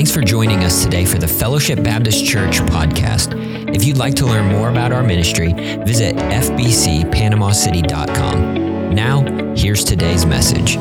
Thanks for joining us today for the Fellowship Baptist Church podcast. If you'd like to learn more about our ministry, visit fbcpanamacity.com. Now, here's today's message.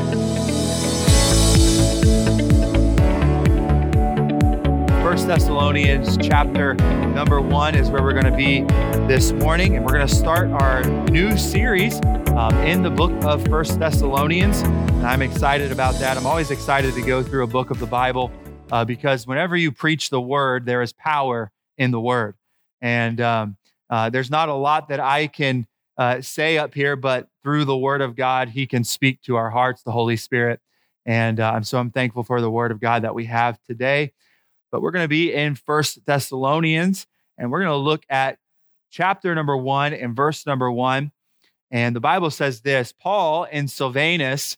First Thessalonians chapter number one is where we're going to be this morning, and we're going to start our new series um, in the book of First Thessalonians. And I'm excited about that. I'm always excited to go through a book of the Bible uh, because whenever you preach the word, there is power in the word. And um, uh, there's not a lot that I can uh, say up here, but through the word of God, He can speak to our hearts, the Holy Spirit. And uh, so I'm thankful for the word of God that we have today. But we're going to be in First Thessalonians, and we're going to look at chapter number one and verse number one. And the Bible says this Paul and Silvanus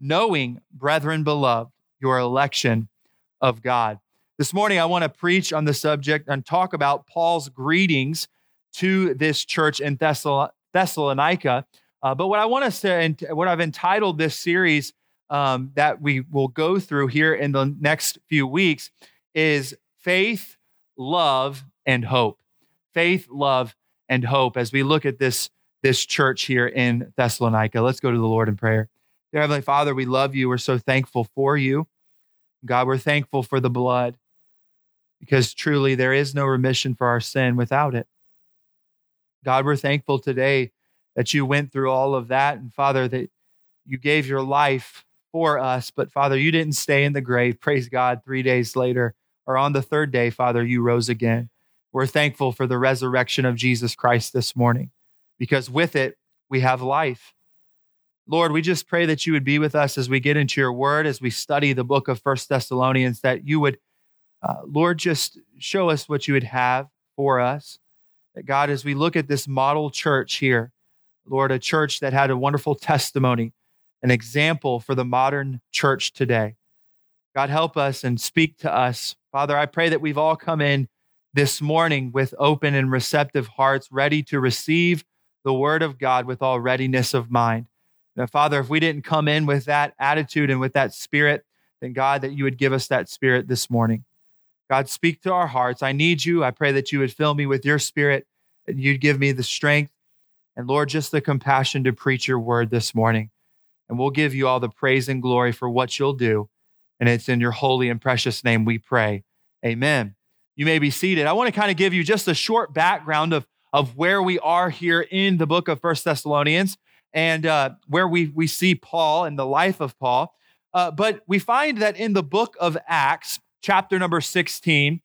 knowing, brethren beloved, your election of God. This morning, I want to preach on the subject and talk about Paul's greetings to this church in Thessalonica. Uh, but what I want us to, and what I've entitled this series um, that we will go through here in the next few weeks is Faith, Love, and Hope. Faith, Love, and Hope as we look at this, this church here in Thessalonica. Let's go to the Lord in prayer. Dear Heavenly Father, we love you. We're so thankful for you. God, we're thankful for the blood because truly there is no remission for our sin without it. God, we're thankful today that you went through all of that. And Father, that you gave your life for us. But Father, you didn't stay in the grave. Praise God. Three days later, or on the third day, Father, you rose again. We're thankful for the resurrection of Jesus Christ this morning because with it, we have life. Lord, we just pray that you would be with us as we get into your word, as we study the book of First Thessalonians, that you would, uh, Lord, just show us what you would have for us. That God, as we look at this model church here, Lord, a church that had a wonderful testimony, an example for the modern church today. God, help us and speak to us. Father, I pray that we've all come in this morning with open and receptive hearts, ready to receive the word of God with all readiness of mind. Now, Father, if we didn't come in with that attitude and with that spirit, then God, that you would give us that spirit this morning. God, speak to our hearts. I need you. I pray that you would fill me with your spirit, and you'd give me the strength and, Lord, just the compassion to preach your word this morning. And we'll give you all the praise and glory for what you'll do. And it's in your holy and precious name we pray. Amen. You may be seated. I want to kind of give you just a short background of, of where we are here in the book of First Thessalonians and uh, where we, we see Paul and the life of Paul. Uh, but we find that in the book of Acts, chapter number 16,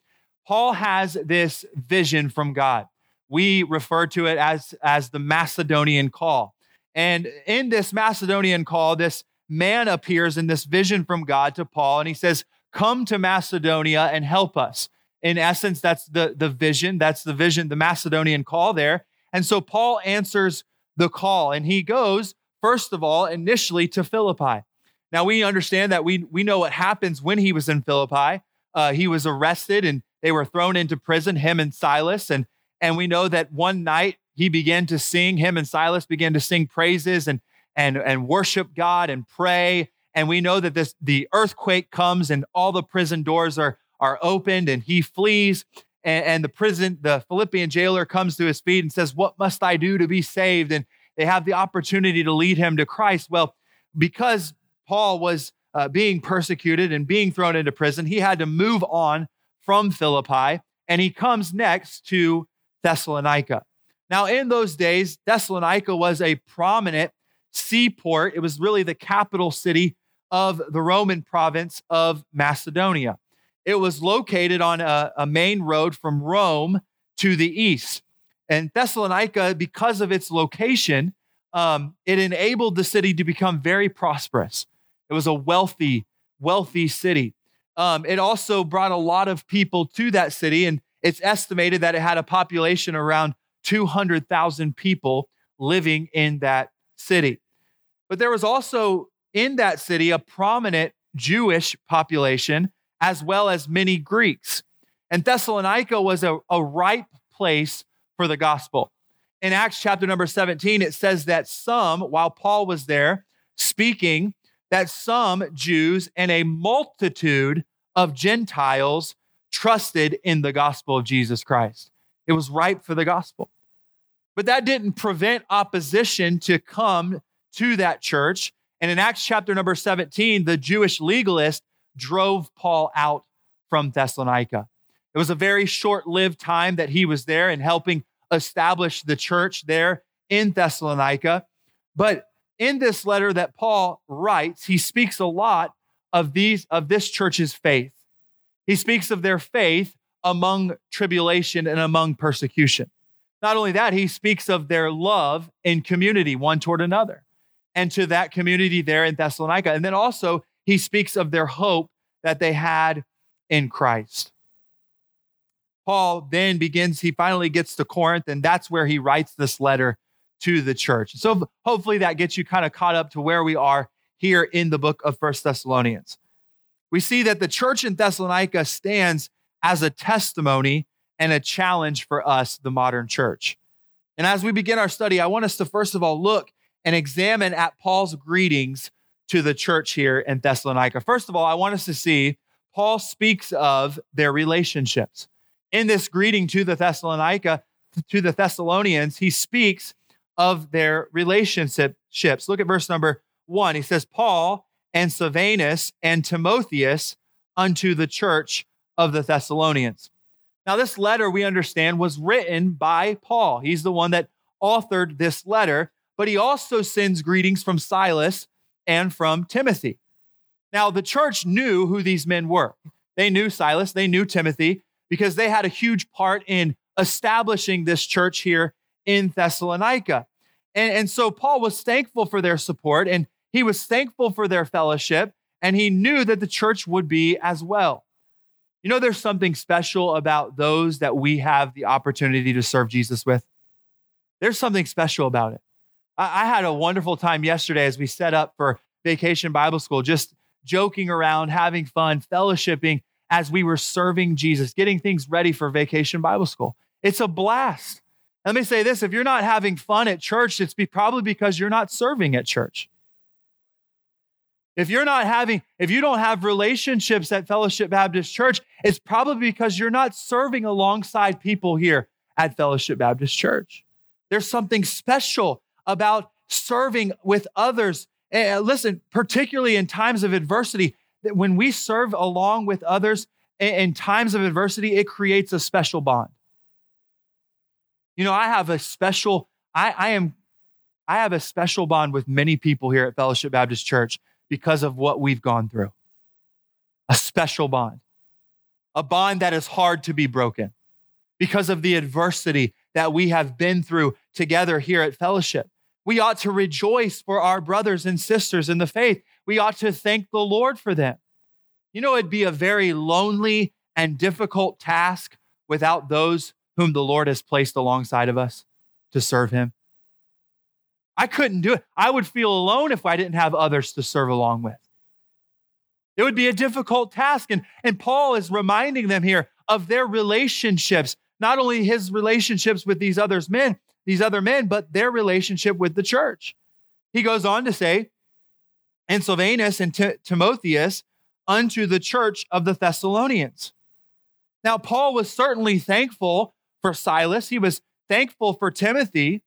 Paul has this vision from God. We refer to it as, as the Macedonian call. And in this Macedonian call, this man appears in this vision from God to Paul, and he says, Come to Macedonia and help us. In essence, that's the, the vision. That's the vision, the Macedonian call there. And so Paul answers the call. And he goes, first of all, initially to Philippi. Now we understand that we, we know what happens when he was in Philippi. Uh, he was arrested and they were thrown into prison, him and Silas. And, and we know that one night he began to sing, him and Silas began to sing praises and, and, and worship God and pray. And we know that this the earthquake comes and all the prison doors are, are opened and he flees and, and the prison, the Philippian jailer comes to his feet and says, What must I do to be saved? And they have the opportunity to lead him to Christ. Well, because Paul was uh, being persecuted and being thrown into prison, he had to move on from Philippi, and he comes next to Thessalonica. Now, in those days, Thessalonica was a prominent seaport. It was really the capital city of the Roman province of Macedonia. It was located on a, a main road from Rome to the east. And Thessalonica, because of its location, um, it enabled the city to become very prosperous. It was a wealthy, wealthy city. um, it also brought a lot of people to that city. And it's estimated that it had a population around 200,000 people living in that city. But there was also in that city a prominent Jewish population as well as many Greeks. And Thessalonica was a, a ripe place for the gospel. In Acts chapter number 17, it says that some, while Paul was there speaking, that some Jews and a multitude of Gentiles trusted in the gospel of Jesus Christ. It was ripe for the gospel. But that didn't prevent opposition to come to that church. And in Acts chapter number 17, the Jewish legalist drove Paul out from Thessalonica. It was a very short lived time that he was there and helping establish the church there in Thessalonica. But in this letter that Paul writes, he speaks a lot of these of this church's faith. He speaks of their faith among tribulation and among persecution. Not only that, he speaks of their love in community one toward another and to that community there in Thessalonica. And then also he speaks of their hope that they had in Christ. Paul then begins, he finally gets to Corinth, and that's where he writes this letter to the church. So hopefully that gets you kind of caught up to where we are here in the book of First Thessalonians. We see that the church in Thessalonica stands as a testimony and a challenge for us, the modern church. And as we begin our study, I want us to first of all look and examine at Paul's greetings to the church here in Thessalonica. First of all, I want us to see Paul speaks of their relationships. In this greeting to the Thessalonica, to the Thessalonians, he speaks of their relationships. Look at verse number one. He says, Paul and Silvanus and Timotheus unto the church of the Thessalonians. Now, this letter we understand was written by Paul. He's the one that authored this letter, but he also sends greetings from Silas and from Timothy. Now, the church knew who these men were. They knew Silas, they knew Timothy, because they had a huge part in establishing this church here in Thessalonica. And, and so Paul was thankful for their support and he was thankful for their fellowship, and he knew that the church would be as well. You know, there's something special about those that we have the opportunity to serve Jesus with. There's something special about it. I, I had a wonderful time yesterday as we set up for Vacation Bible School, just joking around, having fun, fellowshipping as we were serving Jesus, getting things ready for Vacation Bible School. It's a blast. Let me say this if you're not having fun at church, it's be probably because you're not serving at church. If you're not having, if you don't have relationships at Fellowship Baptist Church, it's probably because you're not serving alongside people here at Fellowship Baptist Church. There's something special about serving with others. And listen, particularly in times of adversity, that when we serve along with others in times of adversity, it creates a special bond. You know, I have a special, I, I am, I have a special bond with many people here at Fellowship Baptist Church because of what we've gone through. A special bond, a bond that is hard to be broken because of the adversity that we have been through together here at Fellowship. We ought to rejoice for our brothers and sisters in the faith. We ought to thank the Lord for them. You know, it'd be a very lonely and difficult task without those whom the Lord has placed alongside of us to serve him. I couldn't do it. I would feel alone if I didn't have others to serve along with. It would be a difficult task. And, and Paul is reminding them here of their relationships, not only his relationships with these others men, these other men, but their relationship with the church. He goes on to say, and Silvanus and T- Timotheus unto the church of the Thessalonians. Now, Paul was certainly thankful for Silas. He was thankful for Timothy,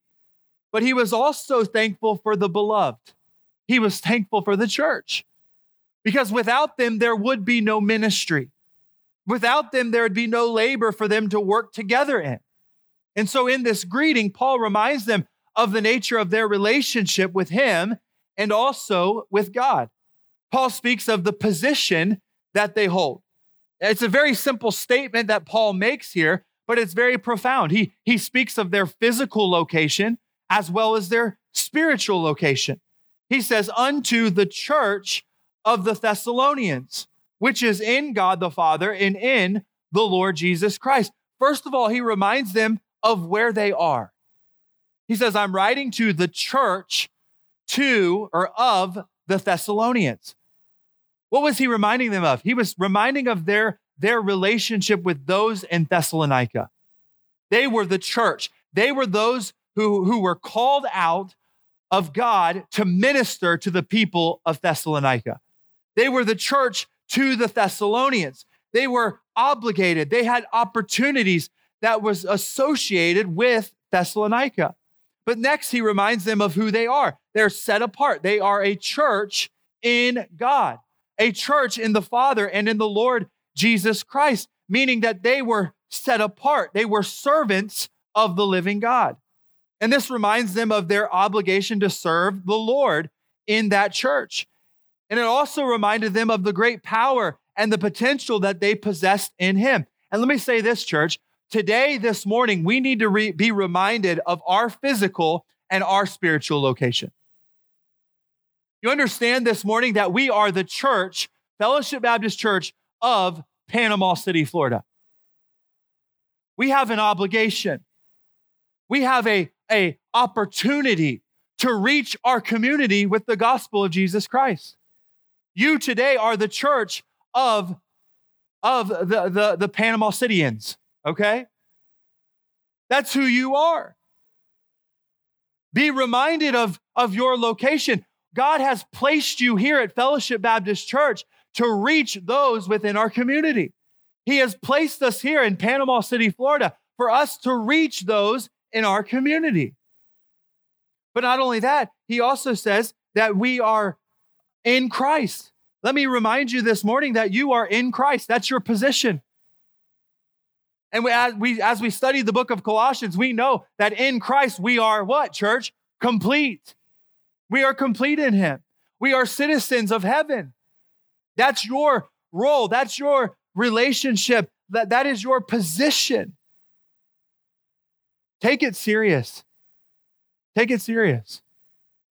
but he was also thankful for the beloved. He was thankful for the church because without them, there would be no ministry. Without them, there would be no labor for them to work together in. And so, in this greeting, Paul reminds them of the nature of their relationship with him and also with God. Paul speaks of the position that they hold. It's a very simple statement that Paul makes here, but it's very profound. He, he speaks of their physical location as well as their spiritual location. He says, unto the church of the Thessalonians. which is in God the Father and in the Lord Jesus Christ. First of all, he reminds them of where they are. He says, I'm writing to the church to or of the Thessalonians. What was he reminding them of? He was reminding of their, their relationship with those in Thessalonica. They were the church. They were those who, who were called out of God to minister to the people of Thessalonica. They were the church to the Thessalonians. They were obligated. They had opportunities that was associated with Thessalonica. But next, he reminds them of who they are. They're set apart. They are a church in God, a church in the Father and in the Lord Jesus Christ, meaning that they were set apart. They were servants of the living God. And this reminds them of their obligation to serve the Lord in that church. And it also reminded them of the great power and the potential that they possessed in Him. And let me say this, church today, this morning, we need to re- be reminded of our physical and our spiritual location. You understand this morning that we are the church, Fellowship Baptist Church of Panama City, Florida. We have an obligation. We have a, a opportunity to reach our community with the gospel of Jesus Christ. You today are the church of, of the, the, the Panama Cityans okay? That's who you are. Be reminded of, of your location. God has placed you here at Fellowship Baptist Church to reach those within our community. He has placed us here in Panama City, Florida, for us to reach those in our community. But not only that, he also says that we are in Christ. Let me remind you this morning that you are in Christ. That's your position. And we as, we, as we study the book of Colossians, we know that in Christ we are what, church? Complete. We are complete in Him. We are citizens of heaven. That's your role. That's your relationship. That, that is your position. Take it serious. Take it serious.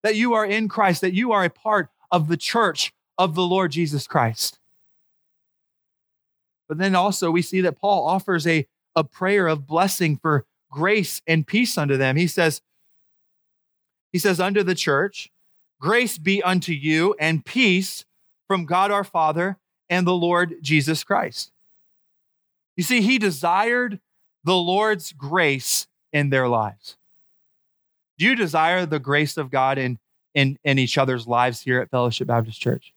That you are in Christ, that you are a part of the church of the Lord Jesus Christ. But then also we see that Paul offers a, a prayer of blessing for grace and peace unto them. He says, he says, unto the church, grace be unto you and peace from God our Father and the Lord Jesus Christ. You see, he desired the Lord's grace in their lives. Do you desire the grace of God in, in, in each other's lives here at Fellowship Baptist Church?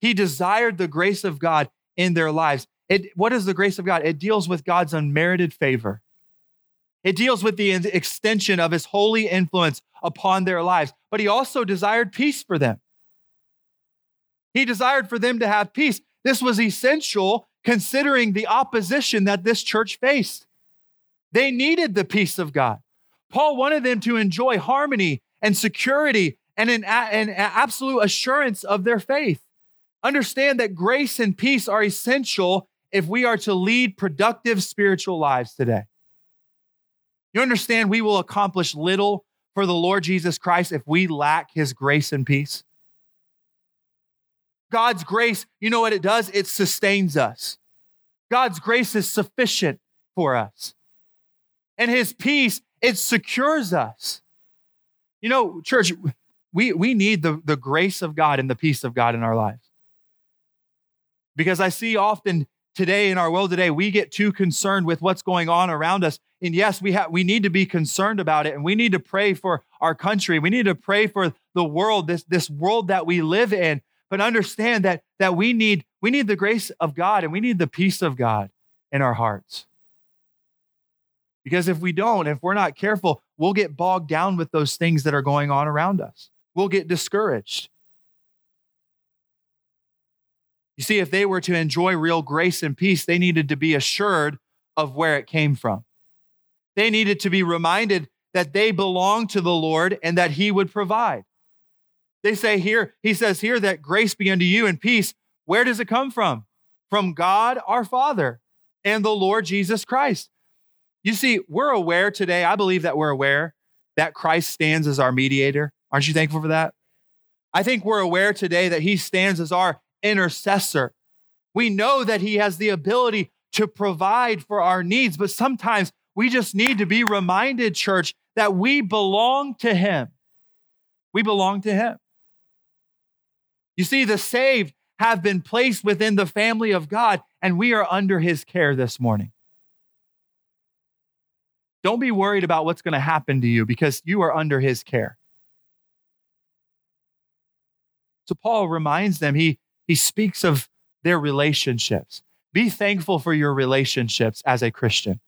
He desired the grace of God in their lives. It, what is the grace of God? It deals with God's unmerited favor. It deals with the extension of his holy influence upon their lives. But he also desired peace for them. He desired for them to have peace. This was essential considering the opposition that this church faced. They needed the peace of God. Paul wanted them to enjoy harmony and security and an, an absolute assurance of their faith. Understand that grace and peace are essential if we are to lead productive spiritual lives today. You understand we will accomplish little for the Lord Jesus Christ if we lack his grace and peace. God's grace, you know what it does? It sustains us. God's grace is sufficient for us. And his peace, it secures us. You know, church, we, we need the, the grace of God and the peace of God in our lives. Because I see often today in our world today, we get too concerned with what's going on around us. And yes, we have we need to be concerned about it and we need to pray for our country. We need to pray for the world, this, this world that we live in. But understand that that we need we need the grace of God and we need the peace of God in our hearts. Because if we don't, if we're not careful, we'll get bogged down with those things that are going on around us. We'll get discouraged. You see, if they were to enjoy real grace and peace, they needed to be assured of where it came from. They needed to be reminded that they belong to the Lord and that He would provide. They say here, He says here that grace be unto you and peace. Where does it come from? From God our Father and the Lord Jesus Christ. You see, we're aware today, I believe that we're aware that Christ stands as our mediator. Aren't you thankful for that? I think we're aware today that he stands as our intercessor. We know that he has the ability to provide for our needs, but sometimes we just need to be reminded, church, that we belong to him. We belong to him. You see, the saved have been placed within the family of God, and we are under his care this morning. Don't be worried about what's going to happen to you because you are under his care. So Paul reminds them, he, he speaks of their relationships. Be thankful for your relationships as a Christian,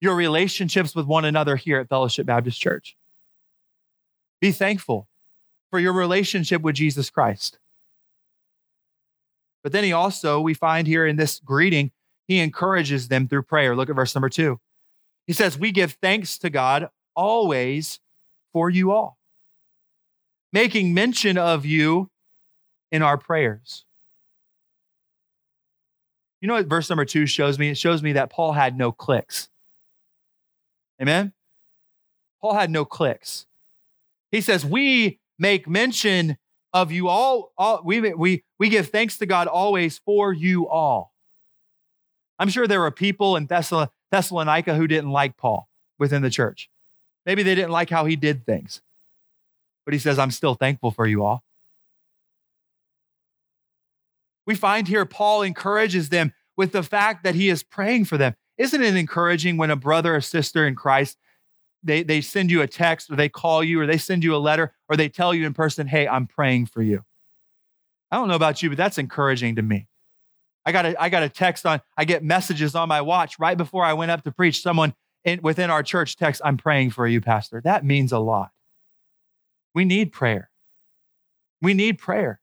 your relationships with one another here at Fellowship Baptist Church. Be thankful for your relationship with Jesus Christ. But then he also, we find here in this greeting, he encourages them through prayer. Look at verse number two. He says, We give thanks to God always for you all, making mention of you in our prayers. You know what verse number two shows me? It shows me that Paul had no cliques. Amen? Paul had no cliques. He says, We make mention of you all, all we, we, we give thanks to God always for you all. I'm sure there were people in Thessalonica who didn't like Paul within the church. Maybe they didn't like how he did things. But he says, I'm still thankful for you all. We find here Paul encourages them with the fact that he is praying for them. Isn't it encouraging when a brother or sister in Christ they, they send you a text or they call you or they send you a letter or they tell you in person, hey, I'm praying for you. I don't know about you, but that's encouraging to me. I got a, I got a text on, I get messages on my watch right before I went up to preach. Someone in, within our church text, I'm praying for you, Pastor. That means a lot. We need prayer. We need prayer.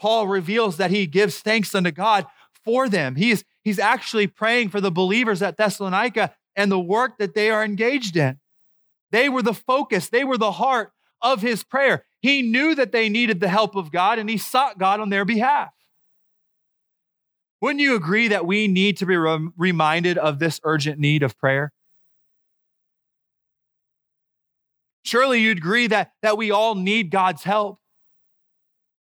Paul reveals that he gives thanks unto God for them. He's, he's actually praying for the believers at Thessalonica and the work that they are engaged in. They were the focus, they were the heart of his prayer. He knew that they needed the help of God and he sought God on their behalf. Wouldn't you agree that we need to be re- reminded of this urgent need of prayer? Surely you'd agree that, that we all need God's help.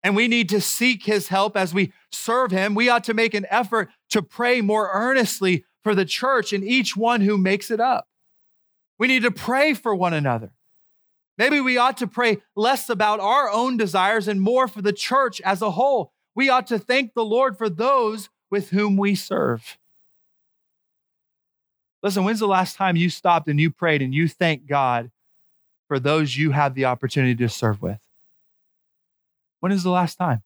And we need to seek his help as we serve him. We ought to make an effort to pray more earnestly for the church and each one who makes it up. We need to pray for one another. Maybe we ought to pray less about our own desires and more for the church as a whole. We ought to thank the Lord for those with whom we serve. Listen, when's the last time you stopped and you prayed and you thanked God for those you have the opportunity to serve with? When is the last time?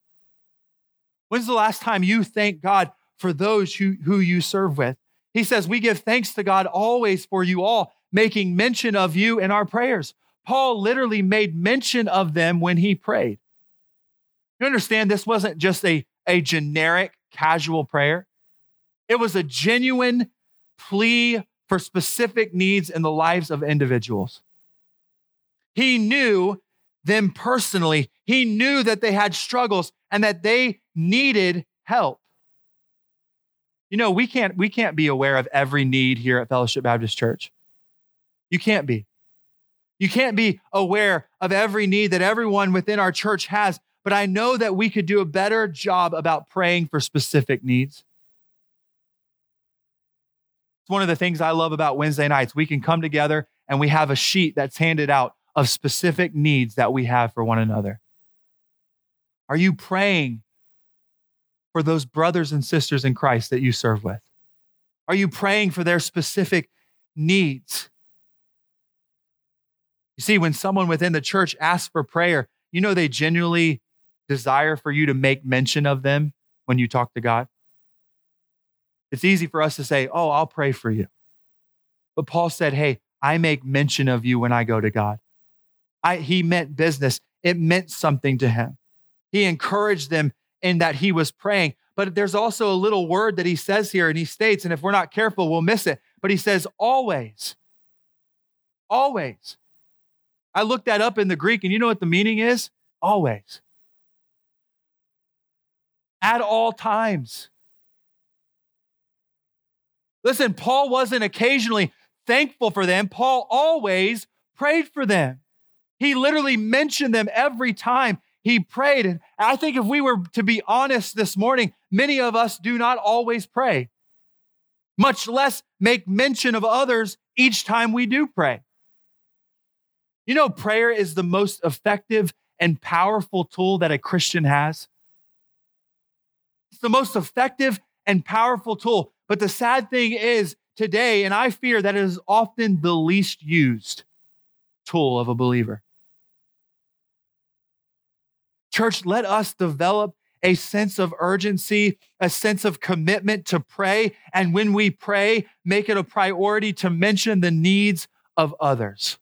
When's the last time you thank God for those who, who you serve with? He says, We give thanks to God always for you all making mention of you in our prayers. Paul literally made mention of them when he prayed. You understand, this wasn't just a, a generic, casual prayer, it was a genuine plea for specific needs in the lives of individuals. He knew them personally, he knew that they had struggles and that they needed help. You know, we can't we can't be aware of every need here at Fellowship Baptist Church. You can't be. You can't be aware of every need that everyone within our church has, but I know that we could do a better job about praying for specific needs. It's one of the things I love about Wednesday nights. We can come together and we have a sheet that's handed out of specific needs that we have for one another. Are you praying for those brothers and sisters in Christ that you serve with? Are you praying for their specific needs? You see, when someone within the church asks for prayer, you know they genuinely desire for you to make mention of them when you talk to God. It's easy for us to say, Oh, I'll pray for you. But Paul said, Hey, I make mention of you when I go to God. I, he meant business, it meant something to him. He encouraged them in that he was praying. But there's also a little word that he says here, and he states, and if we're not careful, we'll miss it. But he says, always. Always. I looked that up in the Greek, and you know what the meaning is? Always. At all times. Listen, Paul wasn't occasionally thankful for them, Paul always prayed for them. He literally mentioned them every time he prayed. And I think if we were to be honest this morning, many of us do not always pray, much less make mention of others each time we do pray. You know, prayer is the most effective and powerful tool that a Christian has. It's the most effective and powerful tool. But the sad thing is today, and I fear that it is often the least used tool of a believer. Church, let us develop a sense of urgency, a sense of commitment to pray. And when we pray, make it a priority to mention the needs of others.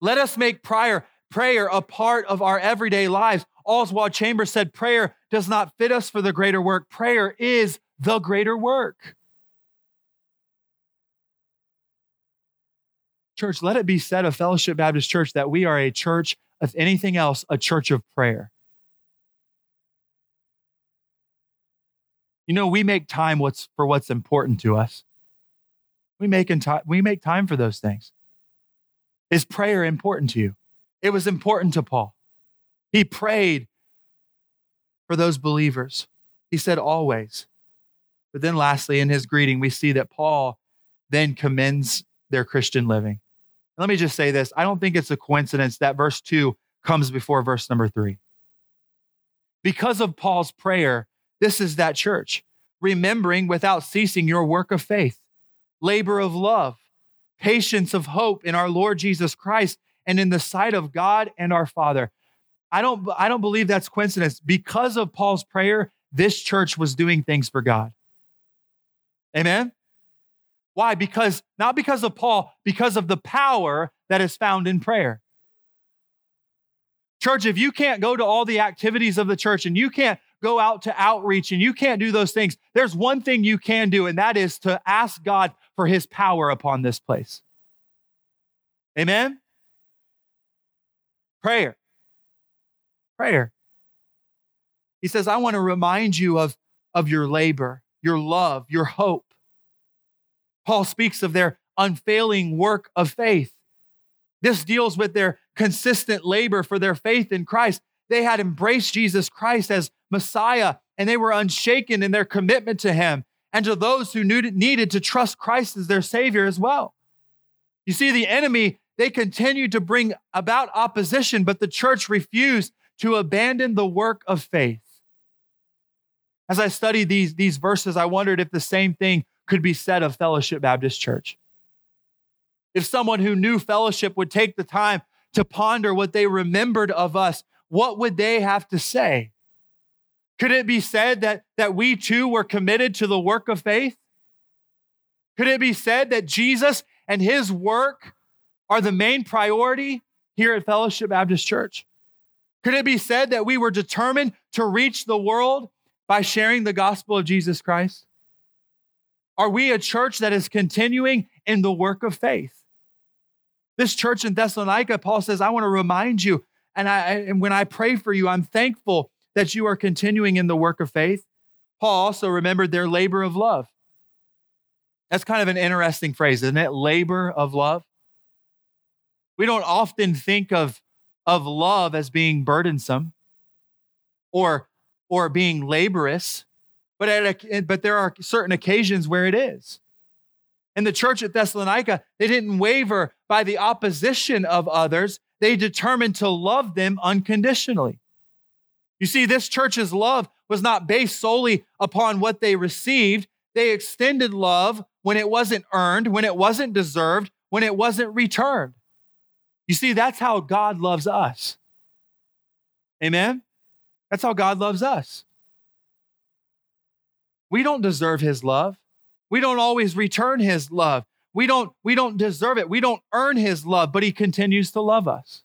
Let us make prayer, prayer a part of our everyday lives. Oswald Chambers said, Prayer does not fit us for the greater work. Prayer is the greater work. Church, let it be said of Fellowship Baptist Church that we are a church, if anything else, a church of prayer. You know, we make time what's for what's important to us. We make, time, we make time for those things. Is prayer important to you? It was important to Paul. He prayed for those believers. He said, always. But then, lastly, in his greeting, we see that Paul then commends their Christian living. Let me just say this I don't think it's a coincidence that verse two comes before verse number three. Because of Paul's prayer, this is that church, remembering without ceasing your work of faith, labor of love, patience of hope in our Lord Jesus Christ and in the sight of God and our Father. I don't, I don't believe that's coincidence. Because of Paul's prayer, this church was doing things for God. Amen? Why? Because, not because of Paul, because of the power that is found in prayer. Church, if you can't go to all the activities of the church and you can't go out to outreach and you can't do those things, there's one thing you can do, and that is to ask God for his power upon this place. Amen? Prayer. Prayer. He says, I want to remind you of, of your labor, your love, your hope. Paul speaks of their unfailing work of faith. This deals with their consistent labor for their faith in Christ. They had embraced Jesus Christ as Messiah and they were unshaken in their commitment to him and to those who needed to trust Christ as their Savior as well. You see, the enemy, they continued to bring about opposition, but the church refused to abandon the work of faith. As I studied these, these verses, I wondered if the same thing could be said of Fellowship Baptist Church. If someone who knew fellowship would take the time to ponder what they remembered of us, what would they have to say? Could it be said that, that we too were committed to the work of faith? Could it be said that Jesus and his work are the main priority here at Fellowship Baptist Church? Could it be said that we were determined to reach the world by sharing the gospel of Jesus Christ? Are we a church that is continuing in the work of faith? This church in Thessalonica, Paul says, I want to remind you, and, I, and when I pray for you, I'm thankful that you are continuing in the work of faith. Paul also remembered their labor of love. That's kind of an interesting phrase, isn't it? Labor of love. We don't often think of, of love as being burdensome or, or being laborious. But, at a, but there are certain occasions where it is. And the church at Thessalonica, they didn't waver by the opposition of others. They determined to love them unconditionally. You see, this church's love was not based solely upon what they received. They extended love when it wasn't earned, when it wasn't deserved, when it wasn't returned. You see, that's how God loves us. Amen? That's how God loves us. We don't deserve his love. We don't always return his love. We don't, we don't deserve it. We don't earn his love, but he continues to love us.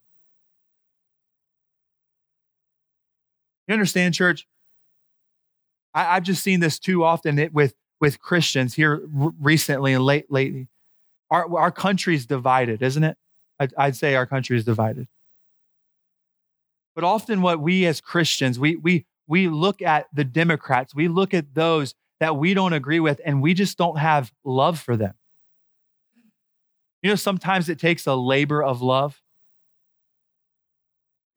You understand, church? I, have just seen this too often it, with, with Christians here recently and late lately. Our, our country's divided, isn't it? I'd, I'd say our country is divided. But often what we as Christians, we, we, we look at the Democrats, we look at those that we don't agree with, and we just don't have love for them. You know, sometimes it takes a labor of love.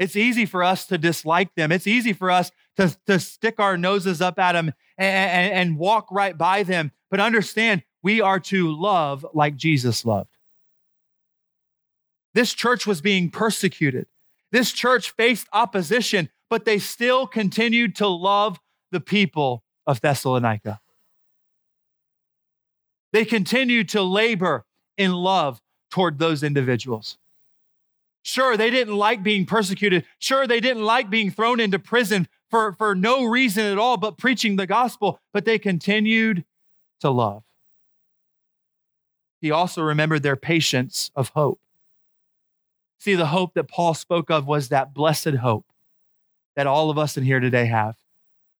It's easy for us to dislike them. It's easy for us to, to stick our noses up at them and, and, and walk right by them. But understand, we are to love like Jesus loved. This church was being persecuted. This church faced opposition, but they still continued to love the people of Thessalonica. They continued to labor in love toward those individuals. Sure, they didn't like being persecuted. Sure, they didn't like being thrown into prison for, for no reason at all but preaching the gospel, but they continued to love. He also remembered their patience of hope. See, the hope that Paul spoke of was that blessed hope that all of us in here today have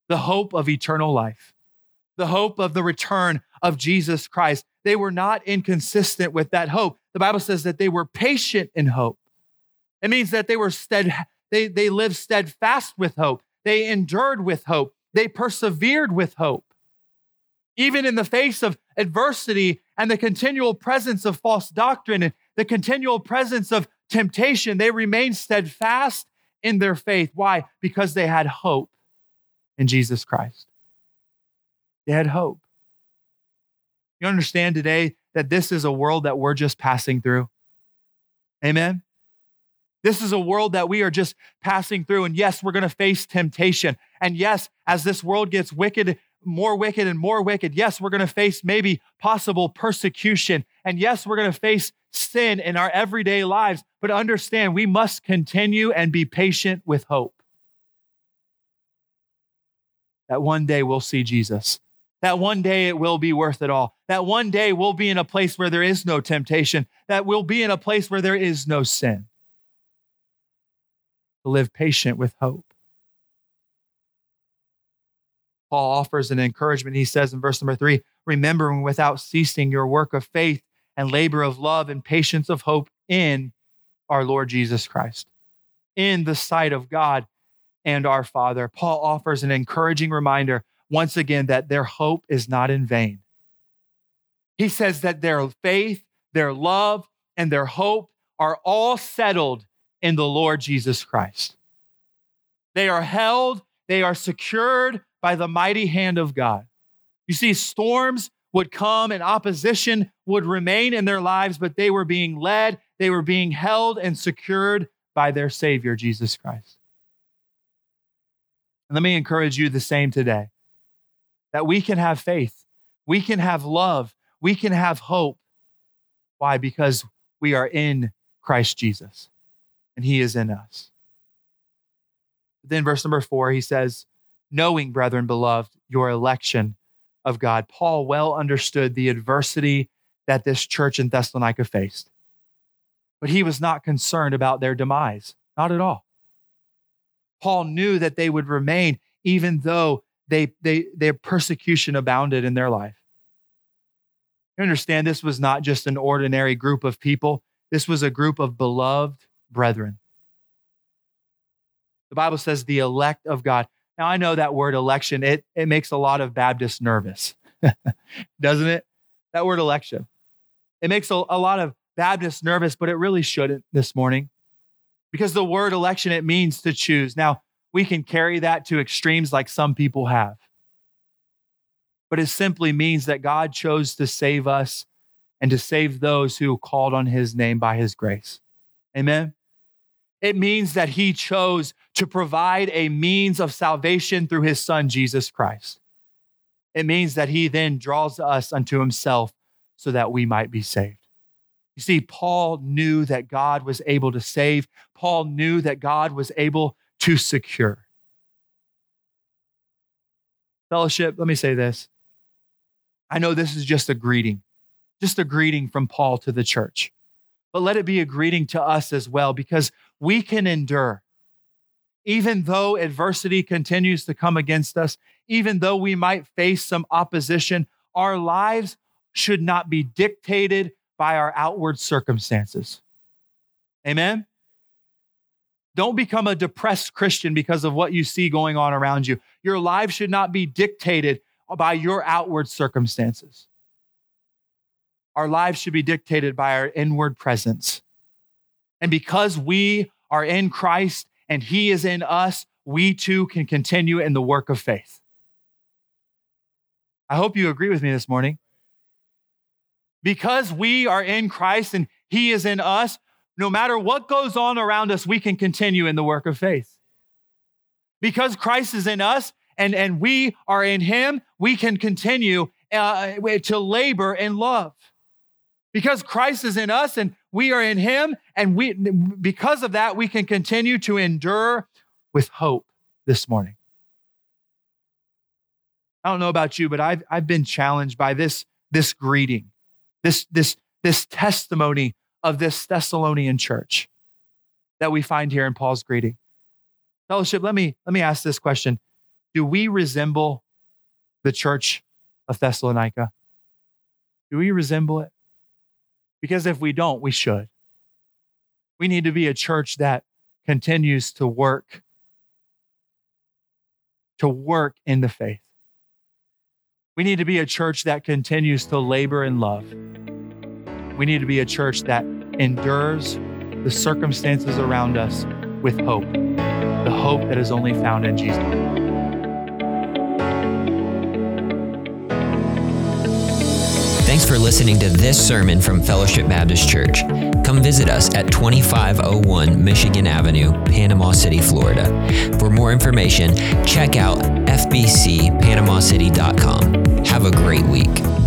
the hope of eternal life, the hope of the return of Jesus Christ. They were not inconsistent with that hope. The Bible says that they were patient in hope. It means that they were stead, they, they lived steadfast with hope. They endured with hope. They persevered with hope. Even in the face of adversity and the continual presence of false doctrine and the continual presence of temptation, they remained steadfast in their faith. Why? Because they had hope in Jesus Christ. They had hope. You understand today that this is a world that we're just passing through? Amen. This is a world that we are just passing through. And yes, we're going to face temptation. And yes, as this world gets wicked, more wicked and more wicked, yes, we're going to face maybe possible persecution. And yes, we're going to face sin in our everyday lives. But understand, we must continue and be patient with hope. That one day we'll see Jesus. That one day it will be worth it all. That one day we'll be in a place where there is no temptation. That we'll be in a place where there is no sin to live patient with hope. Paul offers an encouragement. He says in verse number three, remembering without ceasing your work of faith and labor of love and patience of hope in our Lord Jesus Christ, in the sight of God and our Father. Paul offers an encouraging reminder once again that their hope is not in vain. He says that their faith, their love, and their hope are all settled in the Lord Jesus Christ. They are held, they are secured by the mighty hand of God. You see, storms would come and opposition would remain in their lives, but they were being led, they were being held and secured by their Savior, Jesus Christ. And let me encourage you the same today that we can have faith, we can have love, we can have hope. Why? Because we are in Christ Jesus and he is in us. Then, verse number four, he says, Knowing, brethren, beloved, your election of God. Paul well understood the adversity that this church in Thessalonica faced, but he was not concerned about their demise, not at all. Paul knew that they would remain even though they, they, their persecution abounded in their life. You understand, this was not just an ordinary group of people. This was a group of beloved brethren. The Bible says the elect of God. Now, I know that word election, it, it makes a lot of Baptists nervous, doesn't it? That word election. It makes a, a lot of Baptists nervous, but it really shouldn't this morning because the word election, it means to choose. Now, we can carry that to extremes like some people have, but it simply means that God chose to save us and to save those who called on his name by his grace. Amen. It means that he chose to provide a means of salvation through his son, Jesus Christ. It means that he then draws us unto himself so that we might be saved. You see, Paul knew that God was able to save, Paul knew that God was able to secure. Fellowship, let me say this. I know this is just a greeting, just a greeting from Paul to the church but let it be a greeting to us as well because we can endure. Even though adversity continues to come against us, even though we might face some opposition, our lives should not be dictated by our outward circumstances. Amen? Don't become a depressed Christian because of what you see going on around you. Your life should not be dictated by your outward circumstances. Our lives should be dictated by our inward presence. And because we are in Christ and he is in us, we too can continue in the work of faith. I hope you agree with me this morning. Because we are in Christ and he is in us, no matter what goes on around us, we can continue in the work of faith. Because Christ is in us and, and we are in him, we can continue uh, to labor in love. Because Christ is in us and we are in him, and we because of that, we can continue to endure with hope this morning. I don't know about you, but I've, I've been challenged by this, this greeting, this, this, this testimony of this Thessalonian church that we find here in Paul's greeting. Fellowship, let me, let me ask this question. Do we resemble the church of Thessalonica? Do we resemble it? Because if we don't, we should. We need to be a church that continues to work, to work in the faith. We need to be a church that continues to labor in love. We need to be a church that endures the circumstances around us with hope, the hope that is only found in Jesus. Thanks for listening to this sermon from Fellowship Baptist Church. Come visit us at 2501 Michigan Avenue, Panama City, Florida. For more information, check out fbcpanamacity.com.